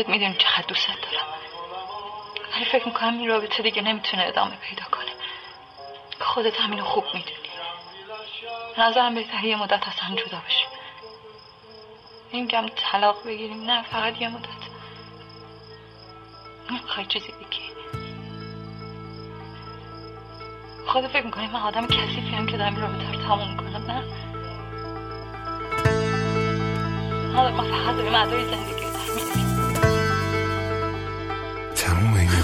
خودت می‌دونی چقدر دوست دارم. ولی فکر می‌کنم این رابطه دیگه نمی‌تونه ادامه پیدا کنه. خودت همینو خوب می‌دونی. نظرم بهتر یه مدت از هم جدا بشیم نمیگم طلاق بگیریم نه فقط یه مدت. نمی‌خوای چیزی بگی؟ خود فکر می‌کنی من آدم کسیفی هم که دارم این رابطه رو تموم کنم نه؟ ما فقط داریم ادای زندگی رو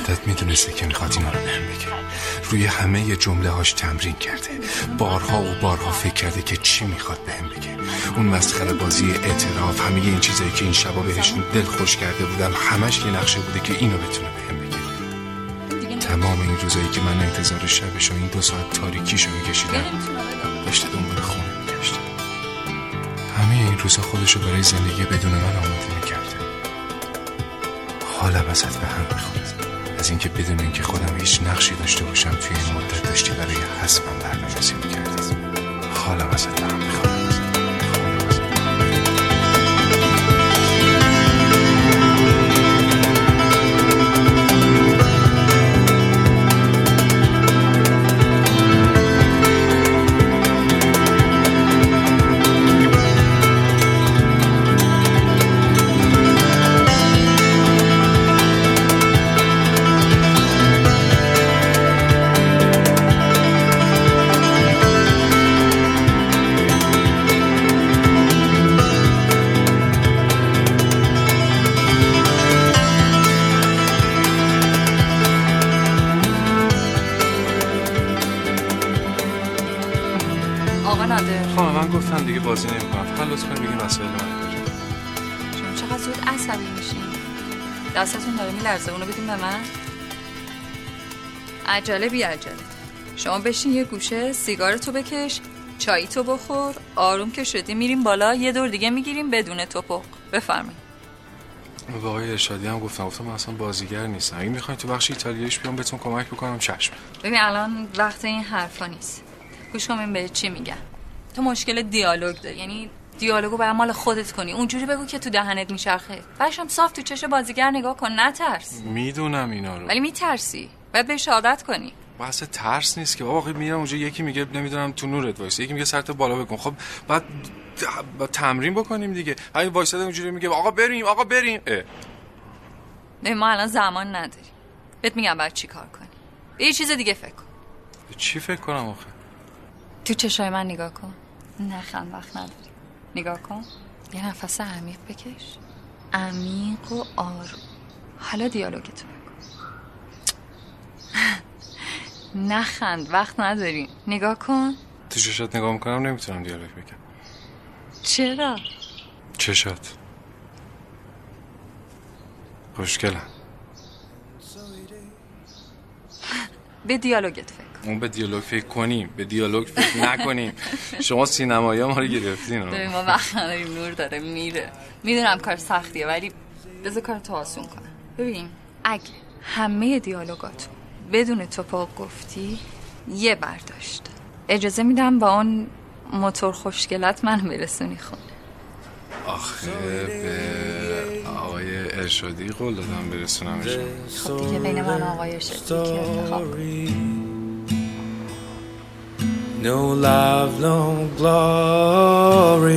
مدت می‌دونسته که می‌خواد اینا رو بهم بگه. روی همه جمله هاش تمرین کرده. بارها و بارها فکر کرده که چی می‌خواد بهم بگه. اون مسخره بازی اعتراف همه این چیزایی که این شبا بهشون دل خوش کرده بودم همش یه نقشه بوده که اینو بتونه بهم بگه. تمام این روزایی که من انتظار شبش و این دو ساعت تاریکیشو میکشیدم داشته دنبال خونه میگشته همه این روزا خودشو برای زندگی بدون من آماده می‌کرده. حالم ازت به هم می‌خورد از اینکه بدون اینکه خودم هیچ نقشی داشته باشم توی این مدت داشتی برای حسبم برنامه‌ریزی می‌کردی. حالم ازت به هم آقا نادر. خانم من گفتم دیگه بازی نمی‌کنم. فقط لطف کنید بگین وسایل من کجا. شما چقدر زود عصبی میشین. دستتون داره میلرزه. اونو بدین به من. عجله بی عجله. شما بشین یه گوشه سیگار تو بکش چایی تو بخور آروم که شدی میریم بالا یه دور دیگه می‌گیریم بدون توپق. بفرمایید. به آقای ارشادی هم گفتم. گفتم من اصلا بازیگر نیستم. اگه می‌خواین تو بخش ایتالیاییش بیام بهتون کمک بکنم. چشم. ببین الان وقت این حرفا نیست. گوش کن به چی میگم. تو مشکل دیالوگ داری. یعنی دیالوگو باید مال خودت کنی. اونجوری بگو که تو دهنت میچرخه. بعدشم صاف تو چش بازیگر نگاه کن نترس. می‌دونم اینا رو. ولی میترسی. باید بهش عادت کنی. بحث ترس نیست که. بابا آخه میرم اونجا یکی میگه نمی‌دونم تو نورت وایسا یکی میگه سرت بالا بکن خب بعد با تمرین بکنیم دیگه. همین وایساده اونجوری میگه آقا بریم آقا بریم. اه. ببین ما الان زمان نداریم. بهت میگم باید چی کار کنی. به یه چیز دیگه فکر کن. به چی فکر کنم آخه؟ تو چشای من نگاه کن. نخند وقت نداری نگاه کن. یه نفس عمیق بکش. عمیق و آروم. حالا دیالوگتو بکن. نخند وقت نداریم نگاه کن. تو چشات نگاه می‌کنم نمی‌تونم دیالوگ بگم. چرا؟ چشات. خوشگلم. به دیالوگت فکر اون به دیالوگ فکر کنیم به دیالوگ فکر نکنیم. شما سینمایی ما رو گرفتین ببین ما وقت نداریم نور داره میره. می‌دونم کار سختیه ولی بذار کار تو آسون کنم. ببین اگه همه دیالوگاتو بدون توپاق گفتی یه برداشت اجازه میدم با اون موتور خوشگلت من برسونی خونه. آخه به آقای ارشادی قول دادم برسونمش. خب دیگه بین من و آقای ارشادی که انتخاب. No love, no glory.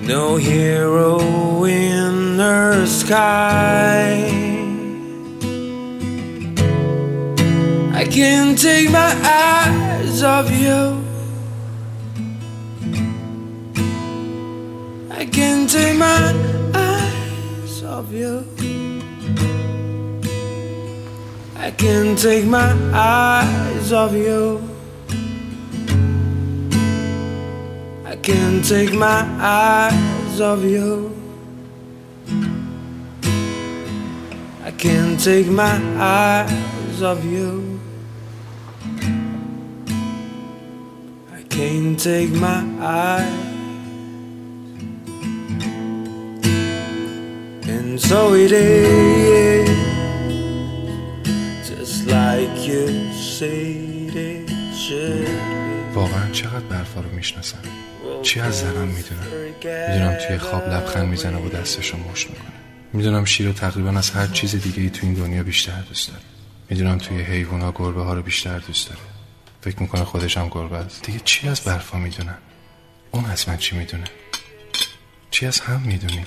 No hero in the sky. I can't take my eyes off you. I can't take my eyes off you. I can't take my eyes off you. I can't take my eyes off you. I can't take my eyes off you. I can't take my eyes. And so it is واقعا چقدر برفا رو می‌شناسم. چی از زنم می‌دونم؟ می‌دونم توی خواب لبخند می‌زنه و دستشو مشت می‌کنه. می‌دونم شیر رو تقریبا از هر چیز دیگه ای تو این دنیا بیشتر دوست داره. می‌دونم توی حیوونا گربه ها رو بیشتر دوست داره. فکر می‌کنه خودش هم گربه است. دیگه چی از برفا می‌دونم اون از من چی می‌دونه؟ چی از هم می‌دونی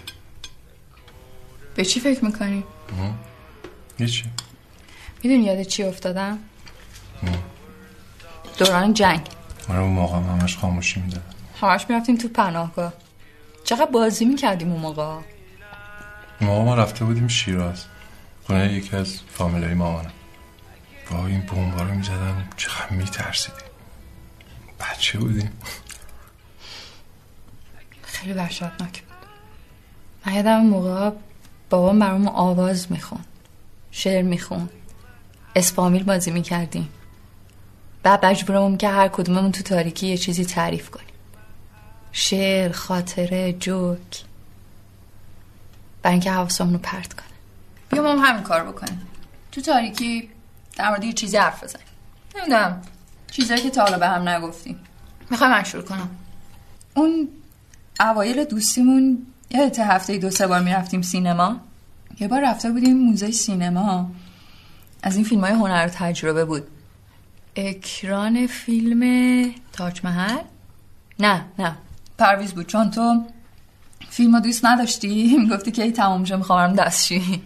به چی فکر می‌کنی؟ هیچی می‌دونی یاد چی افتادم؟ دوران جنگ. من اون موقع هم همش خاموشی می‌دادم همش می‌رفتیم تو پناهگاه. چقدر بازی می‌کردیم اون موقع؟ اون موقع ما رفته بودیم شیراز. خونه یکی از فامیلای مامانم. با این بمبا رو می‌زدم چقدر میترسیدیم. بچه بودیم. خیلی وحشتناک بود. من یادم اون موقع بابام برامون آواز میخون شعر میخون اسپامیل بازی می‌کردیم. بعد مجبورمون که هر کدوممون تو تاریکی یه چیزی تعریف کنیم. شعر خاطره جوک. برای اینکه حواسمون رو پرت کنه. بیام هم همین کار بکنیم. تو تاریکی در مورد یه چیزی حرف بزنیم. نمی‌دونم. چیزایی که تا حالا به هم نگفتیم. می‌خوام من شروع کنم. اون اوایل دوستیمون یادت هفته دو سه بار می‌رفتیم سینما. یه بار رفته بودیم موزه سینما. از این فیلم های هنر و تجربه بود. اکران فیلم تاج محل؟ نه نه. پرویز بود چون تو فیلم رو دوست نداشتی؟ می‌گفتی که ای تمام جا می‌خوام دستشویی.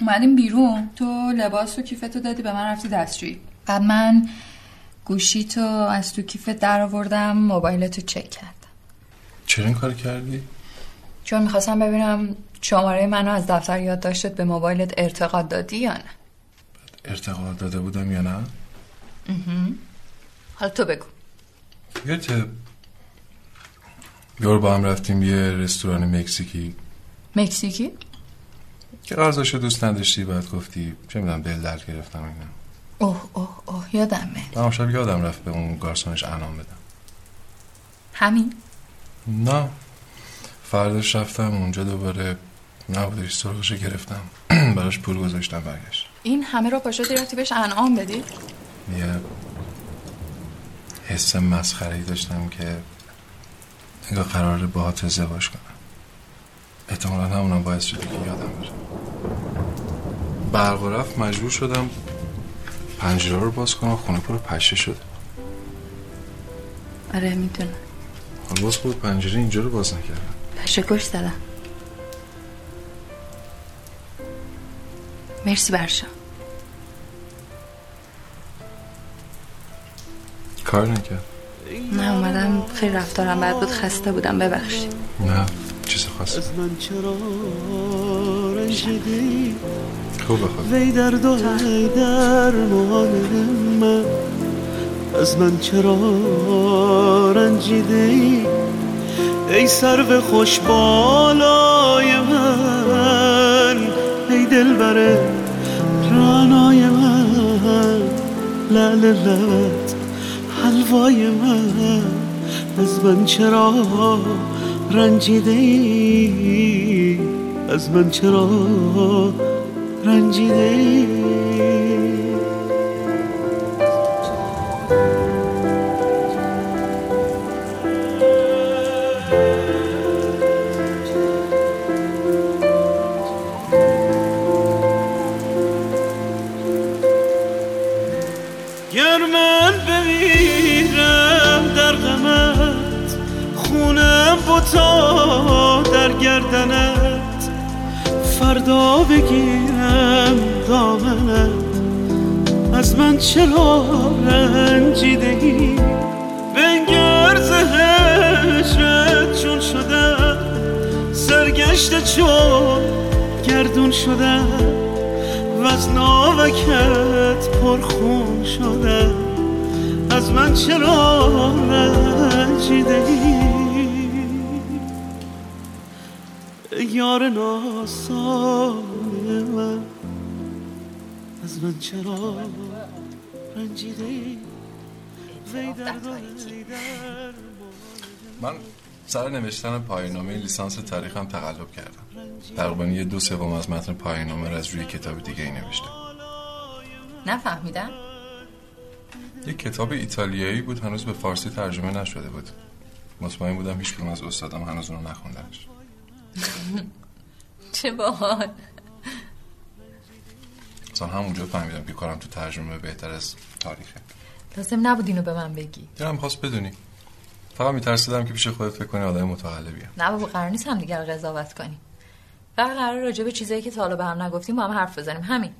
اومدیم بیرون. تو لباس و کیفتو دادی به من رفتی دستشویی. بعد من گوشی تو از تو کیفت در آوردم موبایلتو چک کردم. چرا این کار کردی؟ چون می‌خواستم ببینم شماره منو از دفتر یادداشتت به موبایلت ارتقا دادی یا نه. ارتقا داده بودم یا نه؟ حالا تو بگو. یادت یور با هم رفتیم یه رستوران مکزیکی. مکزیکی؟ که غذاشو دوست نداشتی بعد گفتی چه می‌دونم دل درد گرفتم اینا. اوه اوه اوه یادمه. من شب یادم رفت به اون گارسونش انعام بدم. همین؟ نه. فرداش رفتم اونجا دوباره نبودش سرغشو گرفتم. براش پول گذاشتم برگشت. این همه رو پاشو رفتی بهش انعام بدی؟ یه حس مسخره ای داشتم که انگار قراره با تو ازدواج کنم. احتمالا همونم باعث شده که یادم بره. برق رفت مجبور شدم پنجره رو باز کنم خونه پر پشه شده. آره می‌دونم. حالا باز خود پنجره اینجا رو باز نکردم. پشه گوش دادم مرسی برشا. کار نکرد؟ نه اومدم. خیلی رفتارم بد بود. خسته بودم. ببخشید. نه چیز خاصی. از من چرا رنجیدی؟ خوب بخواد وی درد و ای درمان من. از من چرا رنجیدی؟ ای سرو خوش بالای من. ای دلبر رانای من. لعل لبت حلوای من از من چرا رنجیده ای از من چرا رنجیده ای فردا بگیرم دامنت از من چرا رنجیده ای بنگر هجرت چون شدم سرگشته چون گردون شدم و از ناوکت پرخون شدم از من چرا رنجیده ای یار ناسان من از من چرا رنجیده وی من سر نوشتن پایانامه لیسانس تاریخم تقلب کردم. تقریبا یه دو سوم از متن پایانامه رو از روی کتاب دیگه ای نوشتم. نفهمیدم؟ یک کتاب ایتالیایی بود هنوز به فارسی ترجمه نشده بود. مطمئن بودم هیچ از استادم هنوز اونو نخوندنش. چه باحال. اصلا همونجا فهمیدم که کارم تو ترجمه بهتر از تاریخه. لازم نبود اینو به من بگی. دلم خواست بدونی. فقط میترسیدم که پیش خودت فکر کنی آدم متقلبیه. نه بابا قرار نیست هم دیگه رو قضاوت کنیم فقط قرار راجع به چیزایی که تا حالا به هم نگفتیم با هم حرف بزنیم. همین.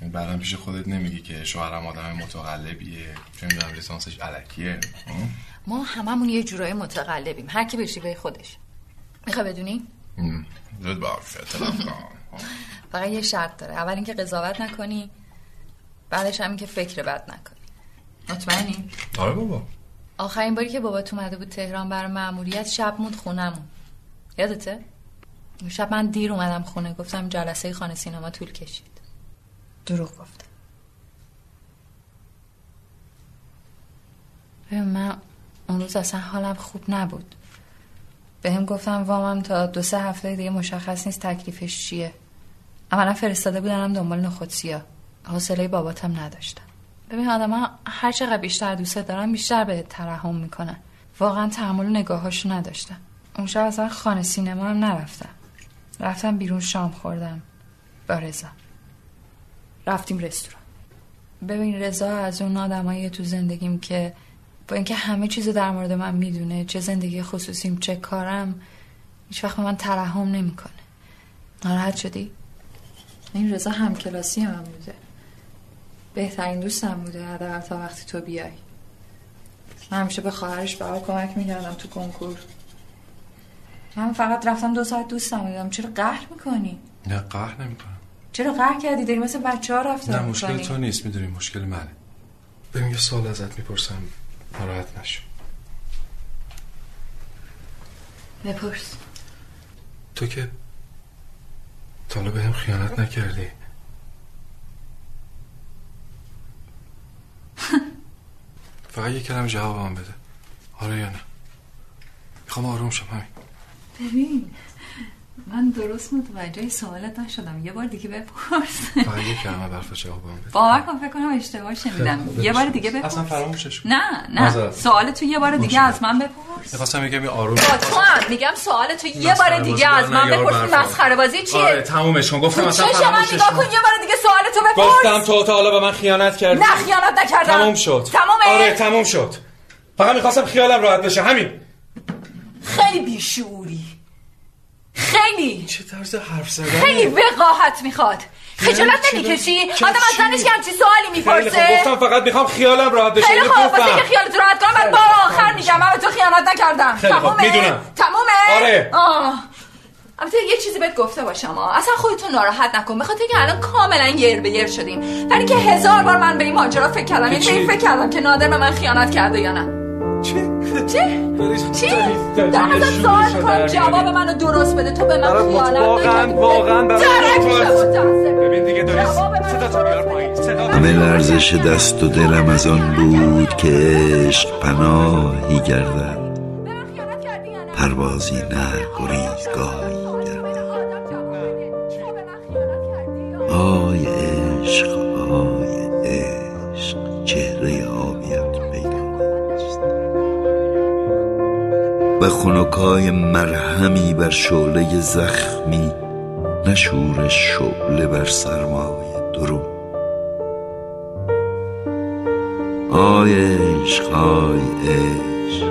یعنی بعدم پیش خودت نمیگی که شوهرم آدم متقلبیه. چه می‌دونم لیسانسش علکیه. ما هممون یه جورای متقلبیم. هر کی به شیوه خودش. می‌خوای بدونی؟ زود باش فقط یه شرط داره. اول اینکه قضاوت نکنی بعدش هم که فکر بد نکنی. مطمئنی؟ آره بابا. آخرین باری که بابات اومده بود تهران برای مأموریت شب موند خونمون یادته؟ شب من دیر اومدم خونه گفتم جلسه خانه سینما طول کشید. دروغ گفتم من اون روز اصلا حالم خوب نبود. به هم گفتم وامم تا دو سه هفته دیگه مشخص نیست تکلیفش چیه. اولا فرستاده بودنم دنبال نخود سیاه. حوصله باباتم نداشتم. ببین آدم هر چقدر بیشتر دوست دارم بیشتر به ترحم می‌کنن. واقعا تحمل نگاهاشو نداشتم. اون شب اصلا خانه سینما هم نرفتم. رفتم بیرون شام خوردم. با رضا. رفتیم رستوران. ببین رضا از اون آدمایی تو زندگیم که با اینکه همه چیزو در مورد من می‌دونه چه زندگی خصوصیم چه کارم هیچ وقت به من ترحم نمی‌کنه. ناراحت شدی؟ این رضا همکلاسی من بوده. بهترین دوستم بوده حداقل تا وقتی تو بیای. من همیشه به خواهرش برای کمک می‌کردم تو کنکور. من فقط رفتم دو ساعت دوستم بودم. چرا قهر می‌کنی؟ نه قهر نمی‌کنم. چرا قهر کردی؟ داری مثل بچه ها رفتار نه مشکل می‌کنی؟ تو نیست می‌دونی مشکل منه. ببین یه سوال ازت می‌پرسم. ناراحت نشو. بپرس. تو که تا حالا بهم خیانت نکردی. فقط یه کلم جوابم بده. آره یا نه؟ می‌خوام آروم شم همین. ببین من درست متوجه سوالت نشدم. یه بار دیگه بپرس. فقط یه کلمه برف جوابم بده. باور کن فکر کنم اشتباه شنیدم. یه بار دیگه بپرس. اصلا فراموشش کن. نه. نه. سوال تو یه بار دیگه از من بپرس. می‌خواستم بگم آروم با تو هم میگم سوال تو یه بار دیگه از من بپرس. مسخره بازی چیه؟ آره تمومش کن. گفتم اصلا فراموشش نگاه کن یه بار دیگه سوال تو گفتم بپرس تو تا حالا به من خیانت کردی. نه خیانت نکردم. تموم شد. آره تموم شد. فقط می‌خواستم خیالم راحت بشه. همین. خیلی بیشعوری خیلی. چه طرز حرف زدن خیلی وقاحت می‌خواد. خجالت چرا؟ نمی‌کشی؟ آدم از چی؟ زنش که همچین سوالی خیلی خوب. می‌پرسه. گفتم فققت می‌خوام خیالم راحت بشه. خیلی خوب. واسه. که خیالت راحت کنم من با آخر میگم من به تو خیانت نکردم. خیلی خوب، تمومه؟ می‌دونم. تمومه؟ آره. آه. البته یه چیزی بهت گفته باشم آه. اصلا خودتو ناراحت نکن. بخاطر اینکه الان کاملا یر به یر شدیم ولی که هزار بار من به این ماجرا فکر کردم. یعنی این چی؟ فکر کردم که نادر به من خیانت کرده یا نه. چی؟ چی؟ در ازت سوال میاری. جواب منو درست بده تو به من خیانت واقعاً-. واقعاً. ببین دیگه داری صدا بیار درست پایین همه لرزش دست و دلم از آن بود که عشق پناهی گردد به من خیانت کردی یا نه؟ پروازی نه گریزگاهی گردد آی خنکای مرهمی بر شعله زخمی نشور شعله بر سرمای درون آی عشق آی عشق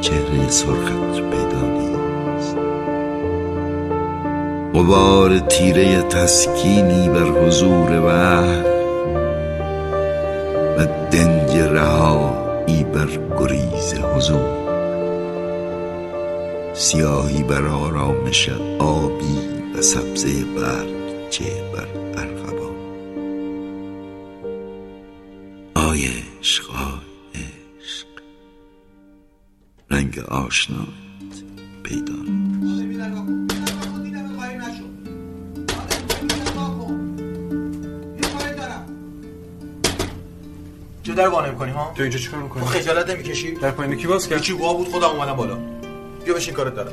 چهره سرخت پیدا نیست. غبار تیره تسکینی بر حضور وحل و دنج رهایی بر گریز حضور. سیاهی بر آرامش آبی و سبزه برگ چه بر ارغوان آی عشق آی عشق رنگ آشنایت پیدا در وانه می‌کنی ها؟ تو اینجا چیکار می‌کنی؟ خجالت نمی‌کشی؟ در پایین کی باز کرد؟ یکی وا بود خودم اومدم بالا بیا بشین کارت دارم.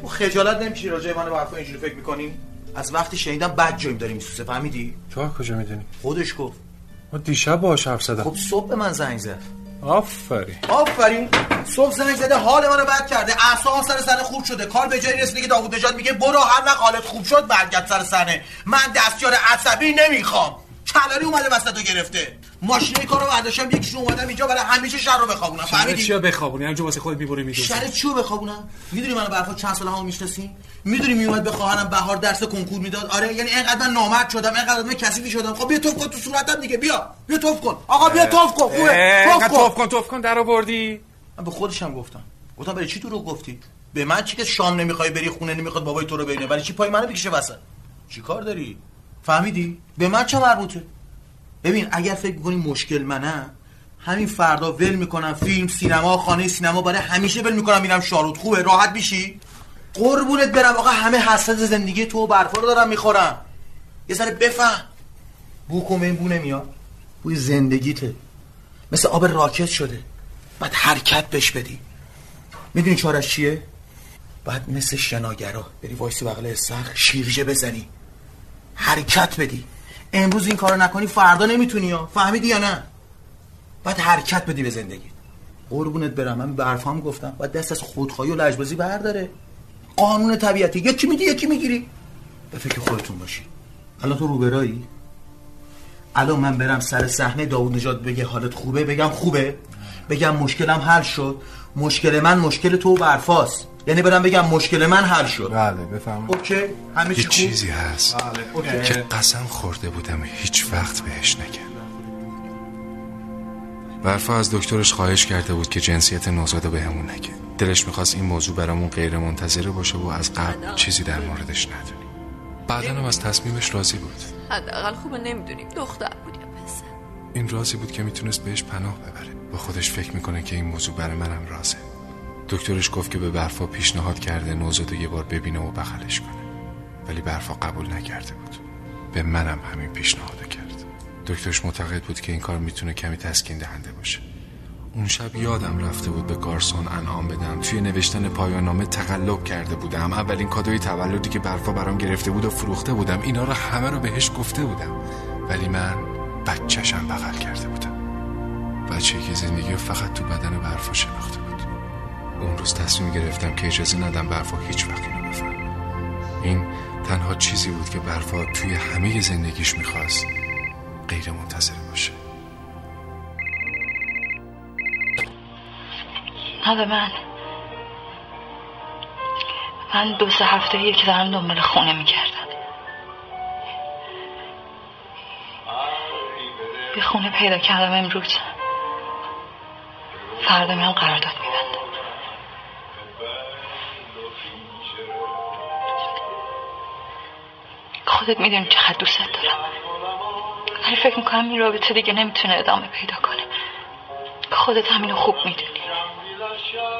تو خجالت نمی‌کشی راجع من و حرفا اینجوری فکر می‌کنی؟ از وقتی شنیدم بد جایم داری میسوسه فهمیدی؟ تو کجا می‌دونی؟ خودش گفت. ما دیشب باهاش حرف زدم. خب صبح به من زنگ زد. آفرین. آفرین. صبح زنگ زده حال منو بد کرده. اعصابم سر سر خوب شده. کار به جایی رسیده که داوود نژاد میگه برو هر وقت حالت خوب شد برگرد سر سنه من دستیار عصبی نمی‌خوام. کلاری اومده وسط رو گرفته. ماشینه کارو برداشتم یکیشون اومدم اینجا برای همیشه شهر رو بخوابونم. فهمیدی؟ چیا بخوابونی؟ همینجا واسه خودت می‌بری میدوزی. شهر چیو بخوابونم؟ می‌دونی منو برفا چند سال همو می‌شناسیم؟ می‌دونی میومد به خواهرم بهار درس کنکور می‌داد؟ آره یعنی اینقدر من نامرد شدم اینقدر من کثیفی شدم. خب بیا توف کن تو صورتم دیگه بیا. بیا توف کن. آقا بیا توف کن خوبه. توف کن. توف کن توف کن در آوردی. من به خودشم گفتم. گفتم برای چی تو رو گفتی؟ به من چی که شام نمی‌خوای بری خونه نمی‌خواد بابای تو رو ببینه. ولی چی پای منو بکشه وسط؟ چی کار داری؟ فهمیدی؟ به من چه مربوطه؟ ببین اگر فکر می‌کنی مشکل منم همین فردا ول می‌کنم فیلم سینما خانه سینما برای همیشه ول می‌کنم میرم شارود خوبه؟ راحت میشی؟ قربونت برم. آقا همه حسرت زندگی تو برفا رو دارم می‌خورم. یه ذره بفهم. بو کمه بو نمیاد. بوی زندگیته. مثل آب راکت شده. باید حرکت بش بدی. می‌دونی چارش چیه؟ باید مثل شناگرا. بری وایسی بغل استخر شیرجه بزنی. حرکت بدی. امروز این کارو نکنی فردا نمی‌تونی ها. فهمیدی یا نه؟ باید حرکت بدی به زندگی. قربونت برم. من برفام گفتم. باید دست از خودخواهی و لجبازی برداره. قانون طبیعتی. یکی میدی یکی می‌گیری. به فکر خودتون باشی. الان تو روبرایی؟ الان من برم سر صحنه داوود نژاد بگه حالت خوبه؟ بگم خوبه. بگم مشکلم حل شد. مشکل من مشکل تو و برفاست یعنی برم بگم مشکل من حل شد. بله بفهم اوکی همه چی چیزی هست. اوکی. که قسم خورده بودم هیچ وقت بهش نگم برفا از دکترش خواهش کرده بود که جنسیت نوزاد به همون نگه. دلش می‌خواست این موضوع برامون غیر منتظره باشه و از قبل چیزی در موردش ندونی بعدن هم از تصمیمش راضی بود. حداقل خوبه نمی‌دونیم. دختر بود یا پسر. این رازی بود که می‌تونست بهش پناه ببره. با خودش فکر می‌کنه که این موضوع برای منم رازه. دکترش گفت که به برفا پیشنهاد کرده نوزاد یه بار ببینه و بغلش کنه. ولی برفا قبول نکرده بود. به منم همین پیشنهاد کرد. دکترش معتقد بود که این کار می‌تونه کمی تسکین دهنده باشه. اون شب یادم رفته بود به گارسون انعام بدم. توی نوشتن پایان نامه تقلب کرده بودم. اولین کادوی تولدی که برفا برام گرفته بود و فروخته بودم. اینا رو همه رو بهش گفته بودم. ولی من بچهشم بغل کرده بودم. بچه که زندگی فقط تو بدن برفا شناخته اون روز تصمیم گرفتم که اجازه ندم برفا هیچ وقت اینو بفهم این تنها چیزی بود که برفا توی همه زندگیش می‌خواست غیر منتظره باشه. نه به من من دو سه هفته یک دارم دنبال خونه میگردم. یه خونه پیدا کردم امروز. فردا میام قرارداد خودت می‌دونی چقدر دوستت دارم. ولی فکر می‌کنم این رابطه دیگه نمی‌تونه ادامه پیدا کنه. خودت همینو خوب می‌دونی.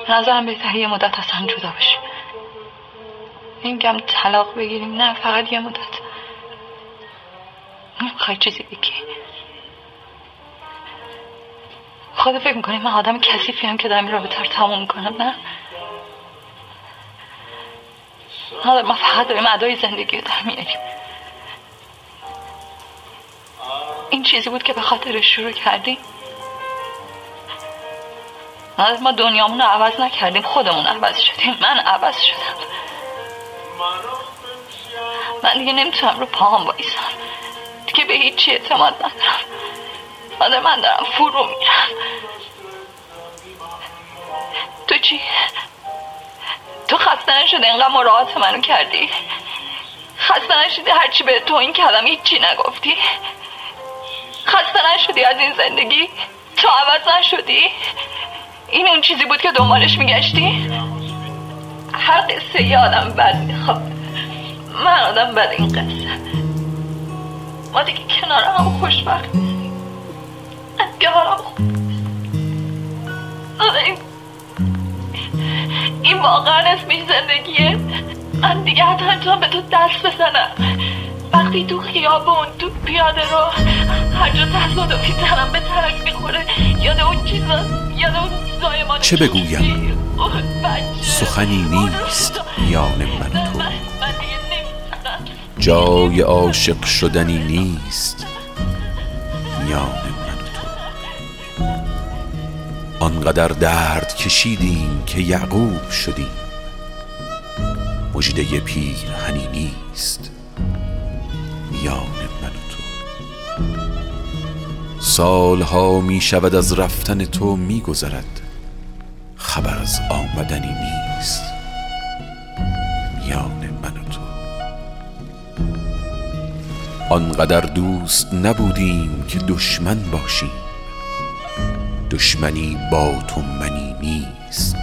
نظرم بهتره یه مدت از هم جدا بشیم نمیگم طلاق بگیریم نه فقط یه مدت. نمی‌خوای چیزی بگی. خود فکر می‌کنی من آدم کثیفی هم که دارم این رابطه رو تموم می‌کنم نه؟ نه ما فقط داریم ادای زندگی رو در میاریم. این چیزی بود که به خاطر شروع کردیم نه ما دنیامون رو عوض نکردیم خودمون عوض شدیم من عوض شدم. من دیگه نمی‌تونم رو پاهم بایستم. دیگه به هیچی اعتماد ندارم. آره من دارم فرو میرم. تو چی؟ تو خسته نشده اینقدر مراعات منو کردی؟ خسته نشدی هرچی به تو این کلم هیچی نگفتی؟ خسته نشدی از این زندگی؟ تو عوض نشدی؟ این اون چیزی بود که دنبالش میگشتی؟ هر قصه یه آدم بد می‌خواد. من آدم بد این قصه. ما دیگه کنار هم خوشبخت. دیگه حالم خوب این این واقعا اسمش زندگیه. من دیگه حتی به تو دست بزنم. وقتی تو خیابون تو پیاده رو هر جا تصادفی تنم به ترک می‌خوره یاد اون چیزا یاد اون زایمان چه بگویم؟ سخنی نیست. میان من تو. جای عاشق شدنی نیست میان من تو آنقدر درد کشیدیم که یعقوب شدیم مجده پیرهنی نیست میان من و تو. سالها می شود از رفتن تو می گذرد. خبر از آمدنی نیست. میان من و تو. آنقدر دوست نبودیم که دشمن باشیم. دشمنی با تو منی نیست.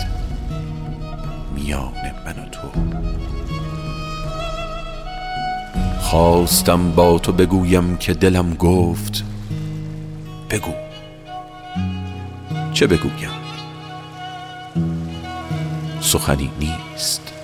میان من و تو. خواستم با تو بگویم که دلم گفت. بگو. چه بگویم؟ سخنی نیست.